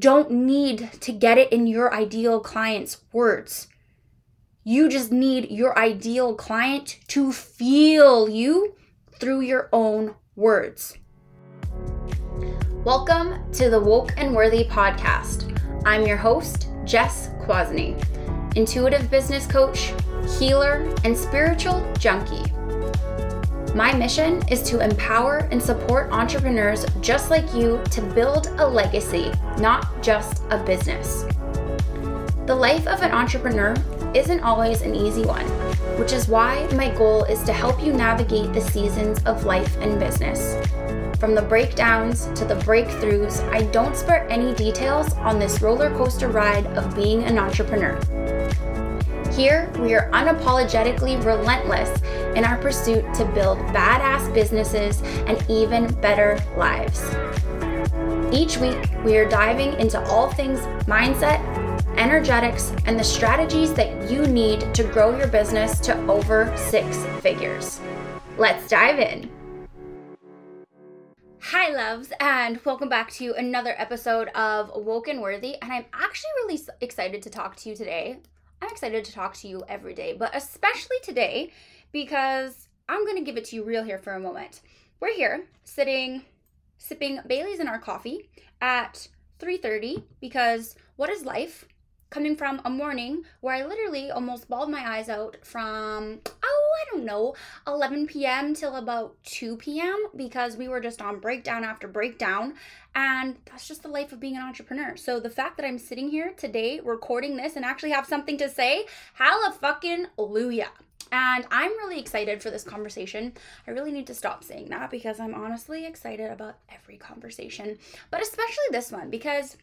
don't need to get it in your ideal client's words. You just need your ideal client to feel you through your own words. Welcome to the Woke and Worthy podcast. I'm your host, Jess Kwasny, intuitive business coach, healer, and spiritual junkie. My mission is to empower and support entrepreneurs just like you to build a legacy, not just a business. The life of an entrepreneur isn't always an easy one, which is why my goal is to help you navigate the seasons of life and business. From the breakdowns to the breakthroughs, I don't spare any details on this roller coaster ride of being an entrepreneur. Here, we are unapologetically relentless in our pursuit to build badass businesses and even better lives. Each week, we are diving into all things mindset, energetics, and the strategies that you need to grow your business to over six figures. Let's dive in. Hi, loves, and welcome back to another episode of Woke and Worthy. And I'm actually really excited to talk to you today I'm excited to talk to you every day, but especially today because I'm going to give it to you real here for a moment. We're here sitting sipping Bailey's in our coffee at 3:30 because what is life? Coming from a morning where I literally almost bawled my eyes out from, oh, I don't know, 11 p.m. till about 2 p.m. because we were just on breakdown after breakdown. And that's just the life of being an entrepreneur. So the fact that I'm sitting here today recording this and actually have something to say, hallelujah fucking And I'm really excited for this conversation. I really need to stop saying that because I'm honestly excited about every conversation, but especially this one because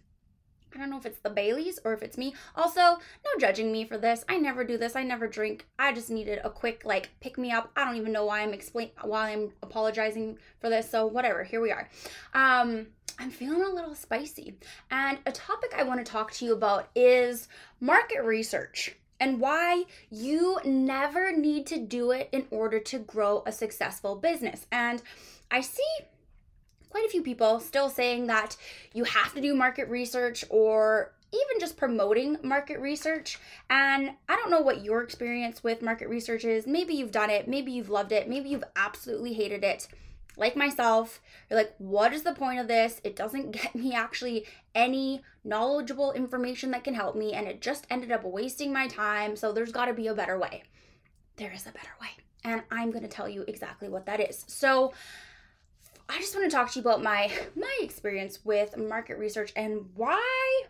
I don't know if it's the Baileys or if it's me. Also, no judging me for this. I never do this. I never drink. I just needed a quick like pick me up. I don't even know why I'm explain why I'm apologizing for this. So whatever. Here we are. Um I'm feeling a little spicy. And a topic I want to talk to you about is market research and why you never need to do it in order to grow a successful business. And I see quite a few people still saying that you have to do market research or even just promoting market research. And I don't know what your experience with market research is. Maybe you've done it, maybe you've loved it, maybe you've absolutely hated it. Like myself, you're like, what is the point of this? It doesn't get me actually any knowledgeable information that can help me, and it just ended up wasting my time. So there's got to be a better way. There is a better way. And I'm going to tell you exactly what that is. So, I just want to talk to you about my my experience with market research and why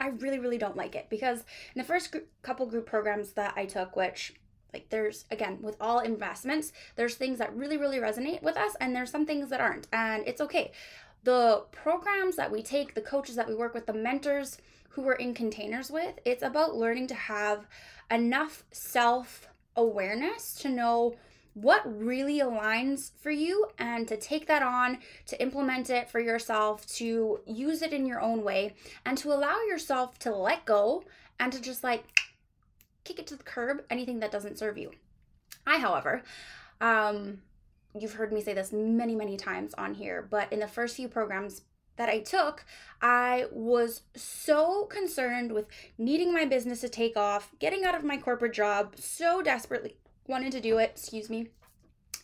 I really really don't like it because in the first group, couple group programs that I took which like there's again with all investments there's things that really really resonate with us and there's some things that aren't and it's okay. The programs that we take, the coaches that we work with, the mentors who we're in containers with, it's about learning to have enough self awareness to know what really aligns for you and to take that on, to implement it for yourself, to use it in your own way, and to allow yourself to let go and to just like kick it to the curb anything that doesn't serve you. I, however, um, you've heard me say this many, many times on here, but in the first few programs that I took, I was so concerned with needing my business to take off, getting out of my corporate job so desperately wanted to do it, excuse me.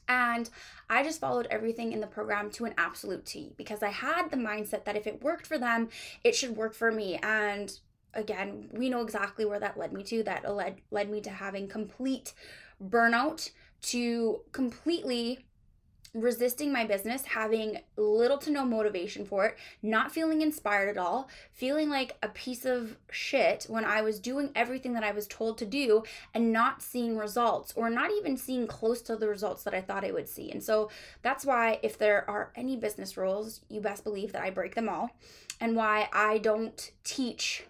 And I just followed everything in the program to an absolute T because I had the mindset that if it worked for them, it should work for me. And again, we know exactly where that led me to. That led led me to having complete burnout, to completely resisting my business, having little to no motivation for it, not feeling inspired at all, feeling like a piece of shit when I was doing everything that I was told to do and not seeing results or not even seeing close to the results that I thought I would see. And so that's why, if there are any business rules, you best believe that I break them all, and why I don't teach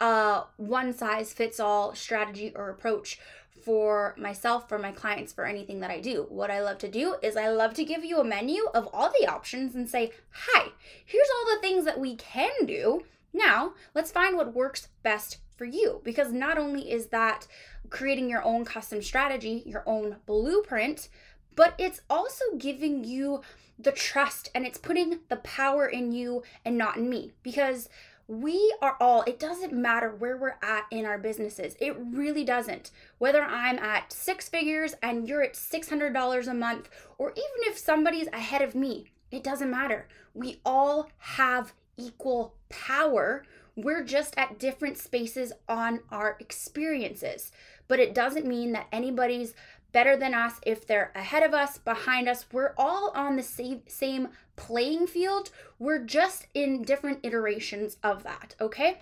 a one size fits all strategy or approach for myself, for my clients, for anything that I do. What I love to do is I love to give you a menu of all the options and say, hi, here's all the things that we can do. Now, let's find what works best for you. Because not only is that creating your own custom strategy, your own blueprint, but it's also giving you the trust and it's putting the power in you and not in me because we are all, it doesn't matter where we're at in our businesses. It really doesn't. Whether I'm at six figures and you're at $600 a month, or even if somebody's ahead of me, it doesn't matter. We all have equal power. We're just at different spaces on our experiences. But it doesn't mean that anybody's better than us if they're ahead of us, behind us. We're all on the same same playing field. We're just in different iterations of that, okay?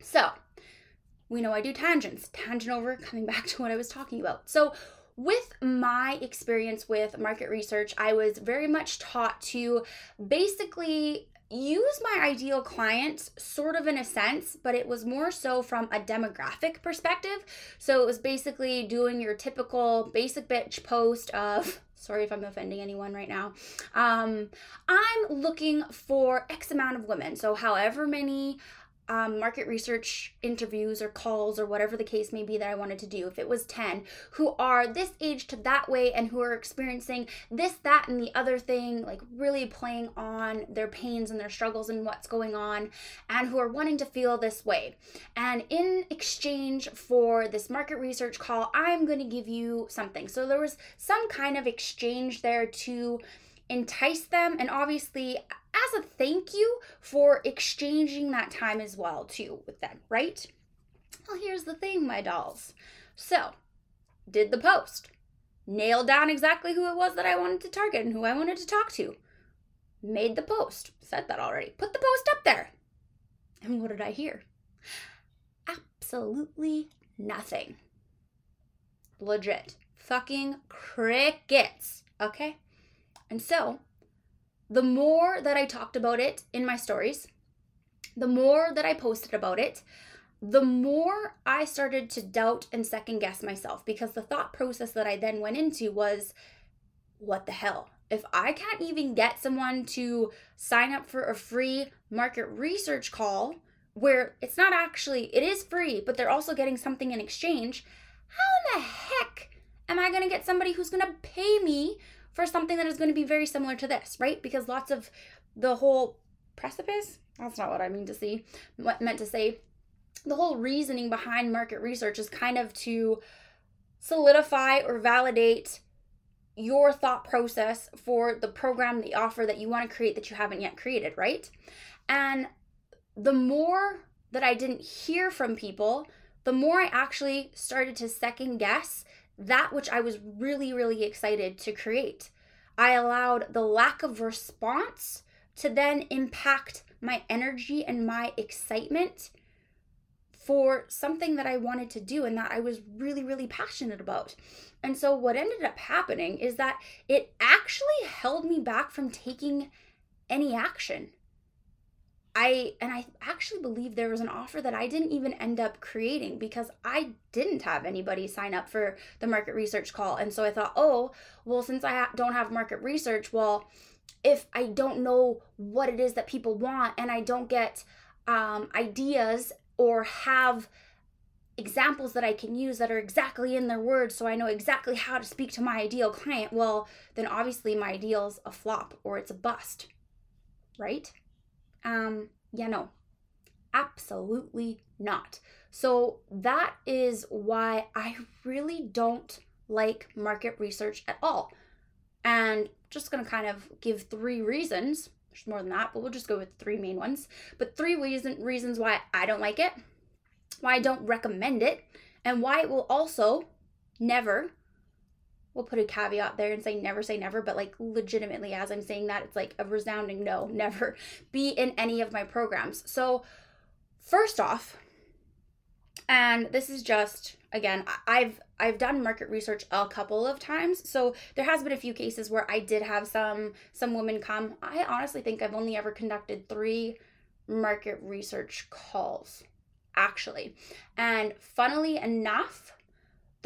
So, we know I do tangents. Tangent over, coming back to what I was talking about. So, with my experience with market research, I was very much taught to basically use my ideal clients sort of in a sense, but it was more so from a demographic perspective. So it was basically doing your typical basic bitch post of sorry if I'm offending anyone right now. Um, I'm looking for X amount of women. So however many um, market research interviews or calls or whatever the case may be that I wanted to do, if it was 10, who are this age to that way and who are experiencing this, that, and the other thing, like really playing on their pains and their struggles and what's going on, and who are wanting to feel this way. And in exchange for this market research call, I'm going to give you something. So there was some kind of exchange there to entice them and obviously as a thank you for exchanging that time as well too with them right? Well here's the thing my dolls. So did the post. Nailed down exactly who it was that i wanted to target and who i wanted to talk to. Made the post. Said that already. Put the post up there. And what did i hear? Absolutely nothing. Legit. Fucking crickets. Okay and so, the more that I talked about it in my stories, the more that I posted about it, the more I started to doubt and second guess myself because the thought process that I then went into was what the hell? If I can't even get someone to sign up for a free market research call where it's not actually, it is free, but they're also getting something in exchange, how in the heck am I to get somebody who's to pay me for something that is going to be very similar to this, right? Because lots of the whole precipice, that's not what I mean to see, what meant to say. The whole reasoning behind market research is kind of to solidify or validate your thought process for the program, the offer that you want to create that you haven't yet created, right? And the more that I didn't hear from people, the more I actually started to second guess that which I was really, really excited to create. I allowed the lack of response to then impact my energy and my excitement for something that I wanted to do and that I was really, really passionate about. And so, what ended up happening is that it actually held me back from taking any action. I and I actually believe there was an offer that I didn't even end up creating because I didn't have anybody sign up for the market research call. And so I thought, "Oh, well since I don't have market research, well, if I don't know what it is that people want and I don't get um, ideas or have examples that I can use that are exactly in their words so I know exactly how to speak to my ideal client, well, then obviously my ideal's a flop or it's a bust, right? Um, yeah, no, absolutely not. So that is why I really don't like market research at all. And just gonna kind of give three reasons. There's more than that, but we'll just go with three main ones. But three reason, reasons why I don't like it, why I don't recommend it, and why it will also never we'll put a caveat there and say never say never, but like legitimately, as I'm saying that, it's like a resounding no, never be in any of my programs. So, first off, and this is just again, I've I've done market research a couple of times, so there has been a few cases where I did have some some women come. I honestly think I've only ever conducted three market research calls, actually, and funnily enough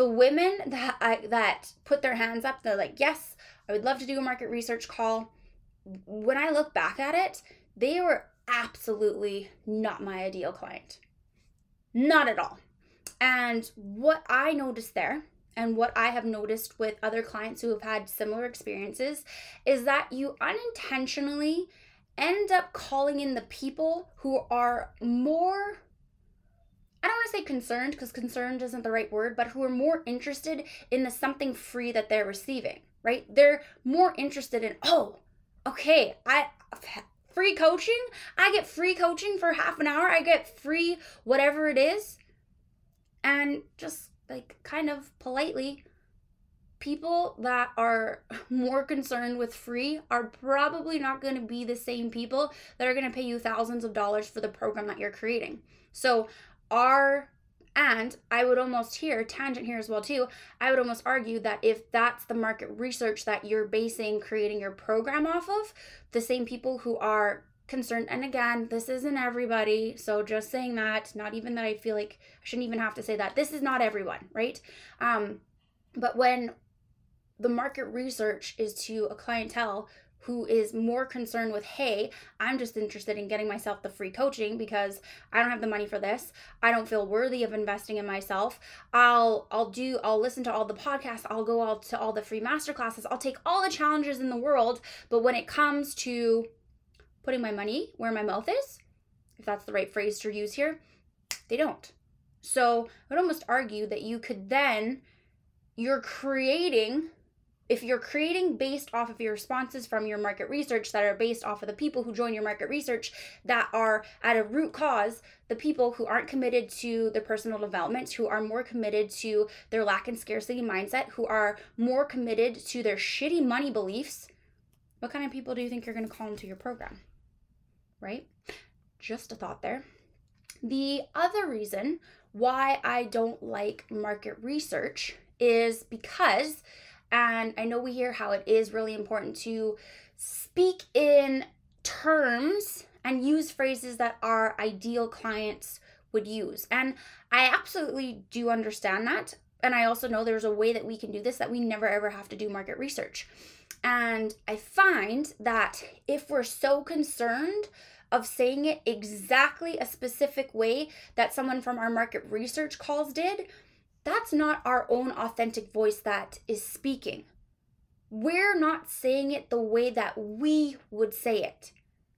the women that I that put their hands up, they're like, "Yes, I would love to do a market research call." When I look back at it, they were absolutely not my ideal client. Not at all. And what I noticed there and what I have noticed with other clients who have had similar experiences is that you unintentionally end up calling in the people who are more I don't want to say concerned because concerned isn't the right word, but who are more interested in the something free that they're receiving, right? They're more interested in, oh, okay, I free coaching, I get free coaching for half an hour, I get free whatever it is. And just like kind of politely, people that are more concerned with free are probably not going to be the same people that are going to pay you thousands of dollars for the program that you're creating. So, our and I would almost here, tangent here as well too, I would almost argue that if that's the market research that you're basing creating your program off of, the same people who are concerned and again this isn't everybody so just saying that not even that i feel like i shouldn't even have to say that this is not everyone right? Um but when the market research is to a clientele who is more concerned with hey i'm just interested in getting myself the free coaching because i don't have the money for this. I don't feel worthy of investing in myself. I'll i'll do i'll listen to all the podcasts. I'll go out to all the free master classes i'll take all the challenges in the world. But when it comes to putting my money where my mouth is, if that's the right phrase to use here, they don't. So I would almost argue that you could then, you're creating, if you're creating based off of your responses from your market research that are based off of the people who join your market research that are at a root cause, the people who aren't committed to their personal development, who are more committed to their lack and scarcity mindset, who are more committed to their shitty money beliefs, what kind of people do you think you're going to call into your program? right? Just a thought there. The other reason why I don't like market research is because, and I know we hear how it is really important to speak in terms and use phrases that our ideal clients would use. And I absolutely do understand that. And I also know there's a way that we can do this that we never ever have to do market research. And I find that if we're so concerned of saying it exactly a specific way that someone from our market research calls did, that's not our own authentic voice that is speaking. We're not saying it the way that we would say it,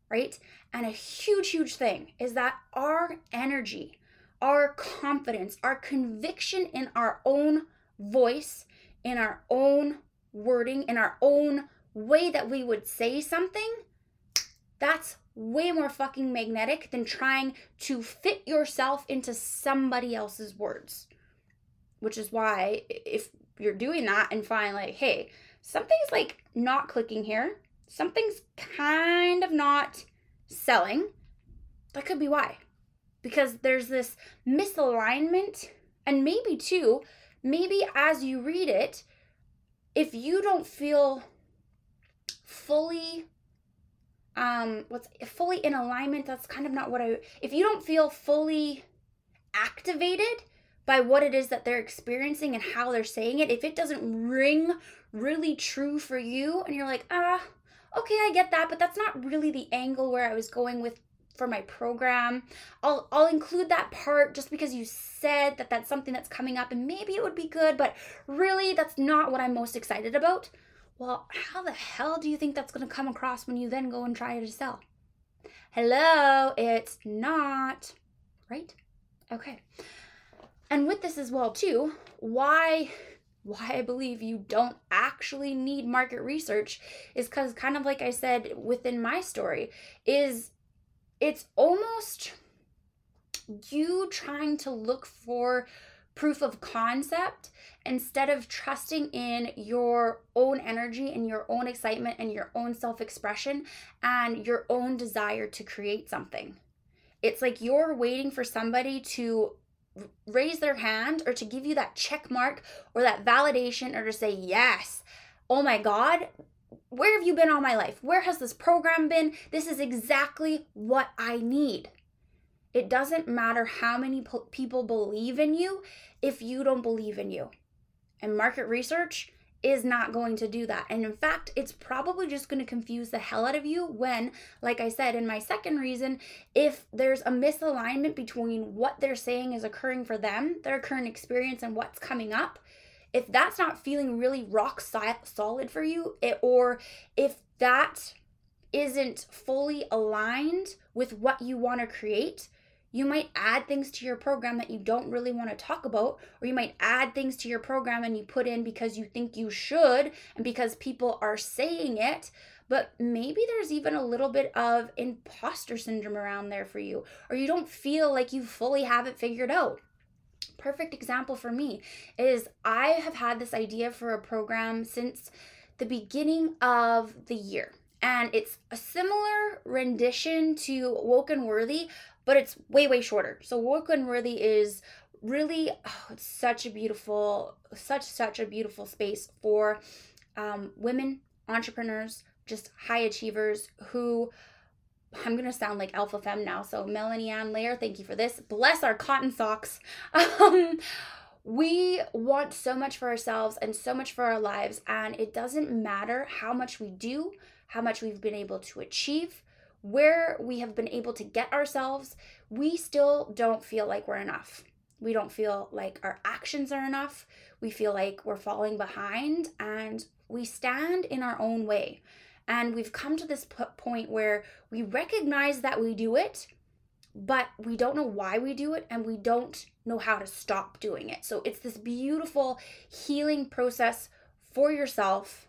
right? And a huge, huge thing is that our energy, our confidence, our conviction in our own voice, in our own wording, in our own way that we would say something, that's way more fucking magnetic than trying to fit yourself into somebody else's words. Which is why, if you're doing that and find like, hey, something's like not clicking here, something's kind of not selling, that could be why. Because there's this misalignment, and maybe too, maybe as you read it, if you don't feel fully um what's fully in alignment that's kind of not what i if you don't feel fully activated by what it is that they're experiencing and how they're saying it if it doesn't ring really true for you and you're like ah okay i get that but that's not really the angle where i was going with for my program i'll i'll include that part just because you said that that's something that's coming up and maybe it would be good but really that's not what i'm most excited about well, how the hell do you think that's going to come across when you then go and try to sell? Hello, it's not, right? Okay. And with this as well too, why why I believe you don't actually need market research is cuz kind of like I said within my story is it's almost you trying to look for proof of concept instead of trusting in your own energy and your own excitement and your own self expression and your own desire to create something. It's like you're waiting for somebody to raise their hand or to give you that check mark or that validation or to say, Yes, oh my God, where have you been all my life? Where has this program been? This is exactly what I need. It doesn't matter how many po- people believe in you if you don't believe in you. And market research is not going to do that. And in fact, it's probably just going to confuse the hell out of you when, like I said in my second reason, if there's a misalignment between what they're saying is occurring for them, their current experience, and what's coming up, if that's not feeling really rock solid for you, it, or if that isn't fully aligned with what you want to create, you might add things to your program that you don't really want to talk about, or you might add things to your program and you put in because you think you should and because people are saying it. But maybe there's even a little bit of imposter syndrome around there for you, or you don't feel like you fully have it figured out. Perfect example for me is I have had this idea for a program since the beginning of the year and it's a similar rendition to Woke and Worthy, but it's way way shorter. So Woke and Worthy is really oh, it's such a beautiful, such such a beautiful space for um, women entrepreneurs, just high achievers who I'm gonna sound like alpha fem now. So Melanie Ann Lair, thank you for this. Bless our cotton socks. Um, we want so much for ourselves and so much for our lives, and it doesn't matter how much we do, how much we've been able to achieve, where we have been able to get ourselves, we still don't feel like we're enough. We don't feel like our actions are enough. We feel like we're falling behind and we stand in our own way. And we've come to this point where we recognize that we do it, but we don't know why we do it and we don't know how to stop doing it. So it's this beautiful healing process for yourself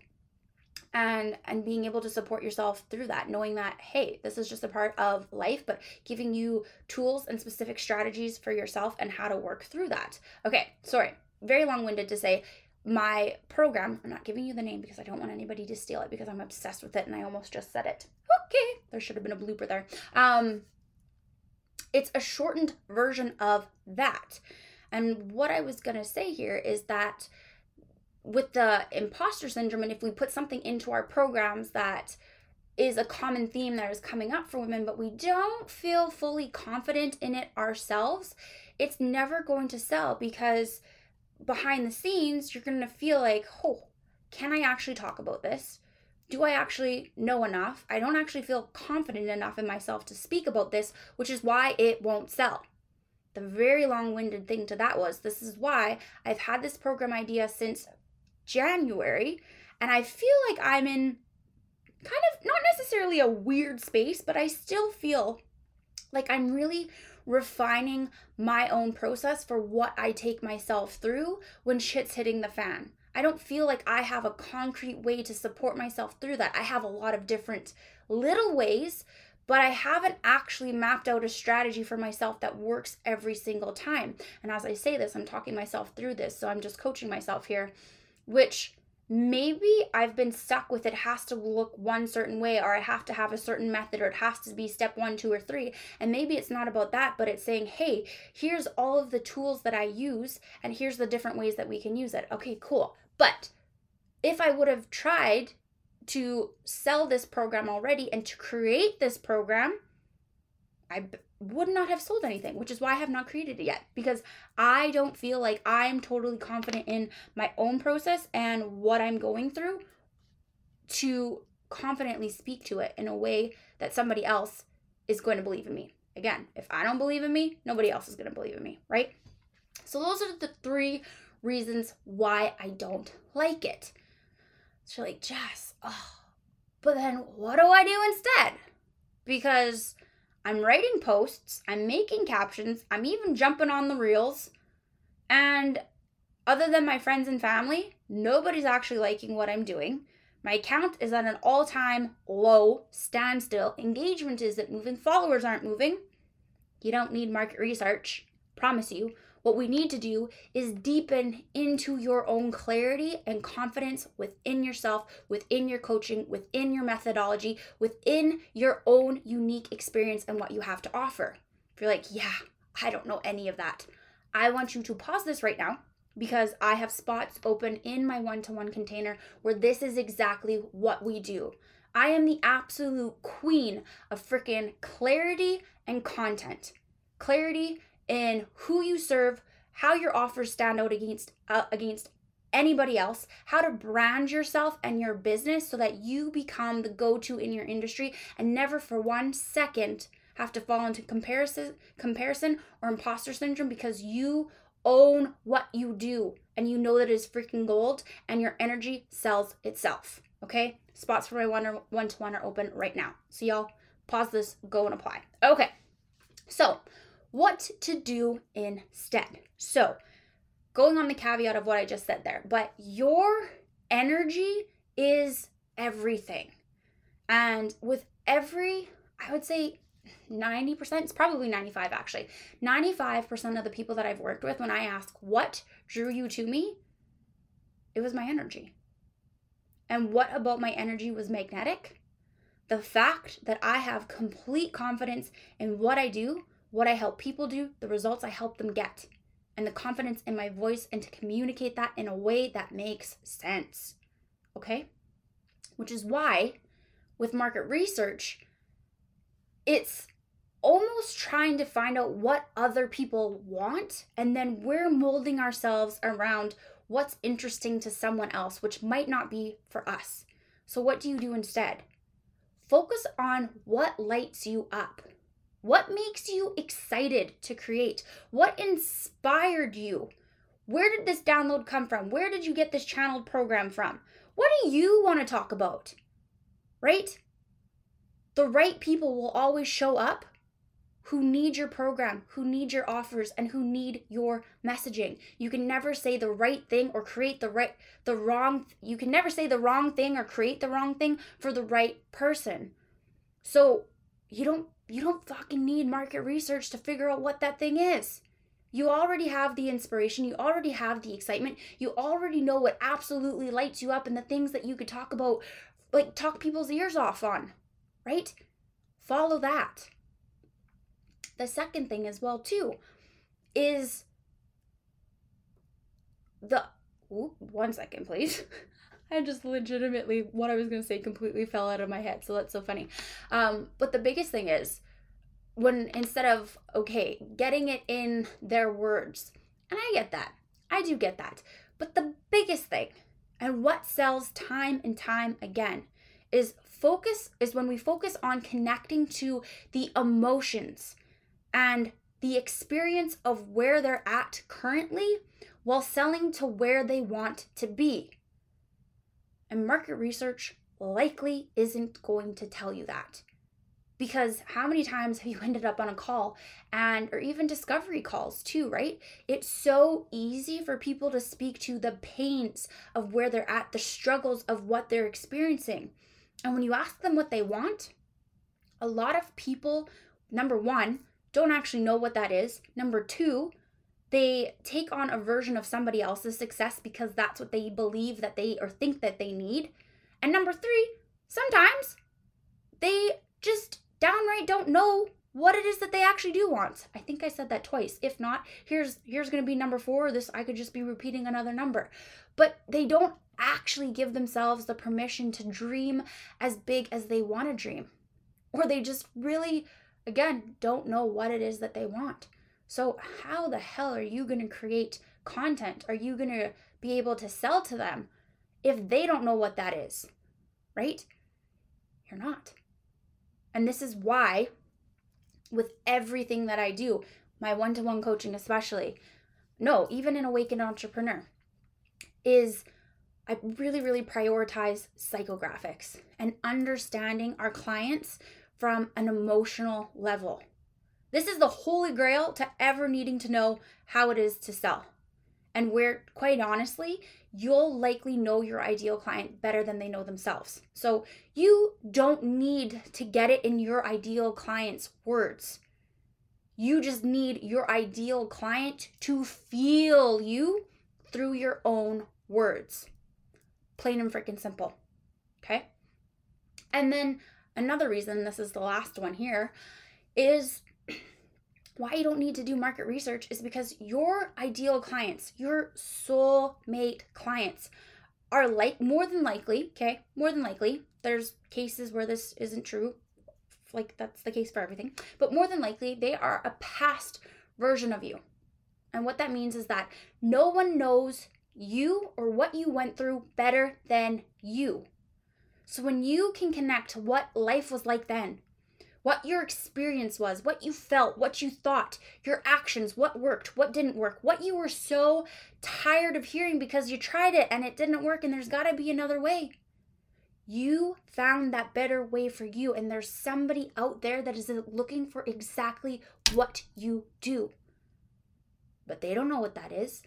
and and being able to support yourself through that knowing that hey this is just a part of life but giving you tools and specific strategies for yourself and how to work through that. Okay sorry very long-winded to say my program i'm not giving you the name because i don't want anybody to steal it because i'm obsessed with it and i almost just said it. Okay there should have been a blooper there. Um it's a shortened version of that. And what i was going to say here is that with the imposter syndrome and if we put something into our programs that is a common theme that is coming up for women but we don't feel fully confident in it ourselves it's never going to sell because behind the scenes you're going to feel like oh can i actually talk about this do I actually know enough? I don't actually feel confident enough in myself to speak about this, which is why it won't sell. The very long winded thing to that was this is why I've had this program idea since January, and I feel like I'm in kind of not necessarily a weird space, but I still feel like I'm really refining my own process for what I take myself through when shit's hitting the fan. I don't feel like I have a concrete way to support myself through that. I have a lot of different little ways, but I haven't actually mapped out a strategy for myself that works every single time. And as I say this, I'm talking myself through this, so I'm just coaching myself here which maybe I've been stuck with it has to look one certain way or I have to have a certain method or it has to be step one, two, or three. And maybe it's not about that, but it's saying, hey, here's all of the tools that I use and here's the different ways that we can use it. Okay, cool. But if I would have tried to sell this program already and to create this program, I would not have sold anything, which is why I have not created it yet because I don't feel like I'm totally confident in my own process and what I'm going through to confidently speak to it in a way that somebody else is going to believe in me. Again, if I don't believe in me, nobody else is going to believe in me, right? So, those are the three reasons why I don't like it. So, you're like, Jess, oh, but then what do I do instead? Because I'm writing posts, I'm making captions, I'm even jumping on the reels. And other than my friends and family, nobody's actually liking what I'm doing. My account is at an all time low standstill. Engagement isn't moving, followers aren't moving. You don't need market research, promise you. What we need to do is deepen into your own clarity and confidence within yourself, within your coaching, within your methodology, within your own unique experience and what you have to offer. If you're like, yeah, I don't know any of that, I want you to pause this right now because I have spots open in my one to one container where this is exactly what we do. I am the absolute queen of freaking clarity and content. Clarity in who you serve, how your offers stand out against uh, against anybody else, how to brand yourself and your business so that you become the go-to in your industry and never for one second have to fall into comparison comparison or imposter syndrome because you own what you do and you know that it is freaking gold and your energy sells itself. Okay? Spots for my one one to one are open right now. So, y'all pause this, go and apply. Okay. So, what to do instead? So, going on the caveat of what I just said there, but your energy is everything. And with every, I would say 90%, it's probably 95 actually. 95% of the people that I've worked with, when I ask what drew you to me, it was my energy. And what about my energy was magnetic? The fact that I have complete confidence in what I do, what I help people do, the results I help them get, and the confidence in my voice and to communicate that in a way that makes sense. Okay? Which is why with market research, it's almost trying to find out what other people want, and then we're molding ourselves around what's interesting to someone else, which might not be for us. So, what do you do instead? Focus on what lights you up. What makes you excited to create? What inspired you? Where did this download come from? Where did you get this channeled program from? What do you want to talk about? Right? The right people will always show up who need your program, who need your offers and who need your messaging. You can never say the right thing or create the right the wrong you can never say the wrong thing or create the wrong thing for the right person. So, you don't you don't fucking need market research to figure out what that thing is. You already have the inspiration, you already have the excitement, you already know what absolutely lights you up and the things that you could talk about like talk people's ears off on, right? Follow that the second thing as well too is the ooh, one second please i just legitimately what i was to say completely fell out of my head so that's so funny um but the biggest thing is when instead of okay getting it in their words and i get that i do get that but the biggest thing and what sells time and time again is focus is when we focus on connecting to the emotions and the experience of where they're at currently while selling to where they want to be. And market research likely isn't going to tell you that. Because how many times have you ended up on a call and or even discovery calls too, right? It's so easy for people to speak to the pains of where they're at, the struggles of what they're experiencing. And when you ask them what they want, a lot of people number 1 don't actually know what that is. Number two, they take on a version of somebody else's success because that's what they believe that they or think that they need. And number three, sometimes they just downright don't know what it is that they actually do want. I think I said that twice. If not, here's here's going to be number 4. This I could just be repeating another number. But they don't actually give themselves the permission to dream as big as they want to dream. Or they just really again, don't know what it is that they want. So, how the hell are you going to create content? Are you going to be able to sell to them if they don't know what that is? Right? You're not. And this is why, with everything that I do, my one to one coaching especially, no, even an Awakened Entrepreneur, is I really, really prioritize psychographics and understanding our clients from an emotional level. This is the holy grail to ever needing to know how it is to sell. And where, quite honestly, you'll likely know your ideal client better than they know themselves. So you don't need to get it in your ideal client's words. You just need your ideal client to feel you through your own words. Plain and freaking simple. Okay? And then Another reason, this is the last one here, is why you don't need to do market research is because your ideal clients, your soulmate clients, are like more than likely, okay, more than likely, there's cases where this isn't true, like that's the case for everything, but more than likely, they are a past version of you. And what that means is that no one knows you or what you went through better than you. So when you can connect to what life was like then, what your experience was, what you felt, what you thought, your actions, what worked, what didn't work, what you were so tired of hearing because you tried it and it didn't work and there's got to be another way. You found that better way for you, and there's somebody out there that is looking for exactly what you do. But they don't know what that is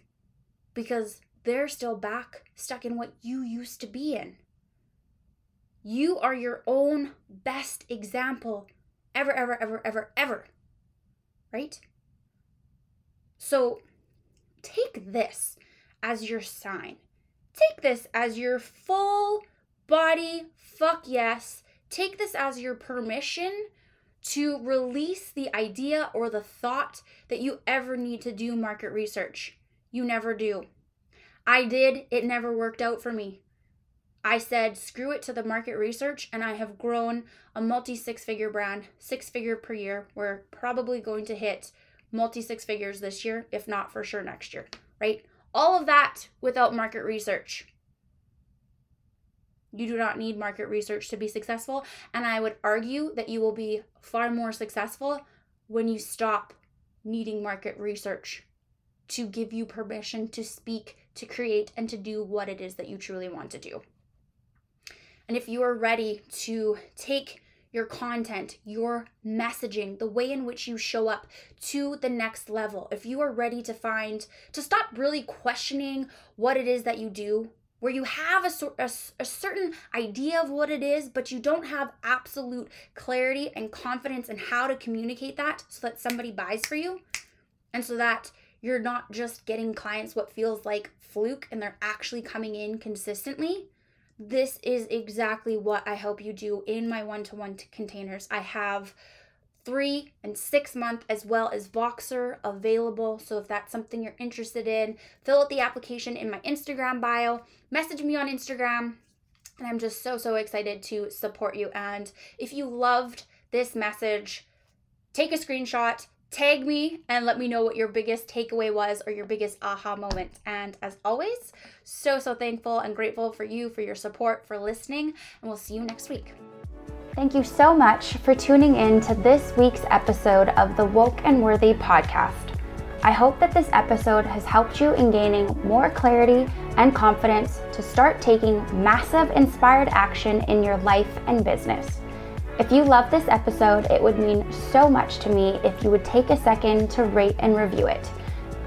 because they're still back stuck in what you used to be in. You are your own best example ever, ever, ever, ever, ever. Right? So take this as your sign. Take this as your full body fuck yes. Take this as your permission to release the idea or the thought that you ever need to do market research. You never do. I did, it never worked out for me. I said, screw it to the market research, and I have grown a multi six figure brand, six figure per year. We're probably going to hit multi six figures this year, if not for sure next year, right? All of that without market research. You do not need market research to be successful. And I would argue that you will be far more successful when you stop needing market research to give you permission to speak, to create, and to do what it is that you truly want to do. And if you are ready to take your content, your messaging, the way in which you show up to the next level, if you are ready to find, to stop really questioning what it is that you do, where you have a, a, a, certain idea of what it is, but you don't have absolute clarity and confidence in how to communicate that so that somebody buys for you. And so that you're not just getting clients what feels like fluke and they're actually coming in consistently. This is exactly what I help you do in my one to one containers. I have three and six month as well as Voxer available. So if that's something you're interested in, fill out the application in my Instagram bio, message me on Instagram. And I'm just so, so excited to support you. And if you loved this message, take a screenshot, tag me, and let me know what your biggest takeaway was or your biggest aha moment. And as always, so, so thankful and grateful for you, for your support, for listening. And we'll see you next week. Thank you so much for tuning in to this week's episode of the Woke and Worthy podcast. I hope that this episode has helped you in gaining more clarity and confidence to start taking massive inspired action in your life and business. If you love this episode, it would mean so much to me if you would take a second to rate and review it.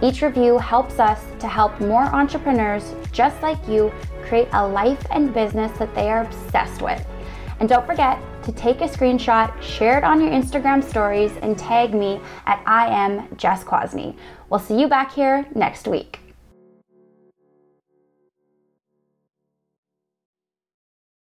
Each review helps us to help more entrepreneurs just like you create a life and business that they are obsessed with. And don't forget to take a screenshot, share it on your Instagram stories, and tag me at I am Jess Kwasny. We'll see you back here next week.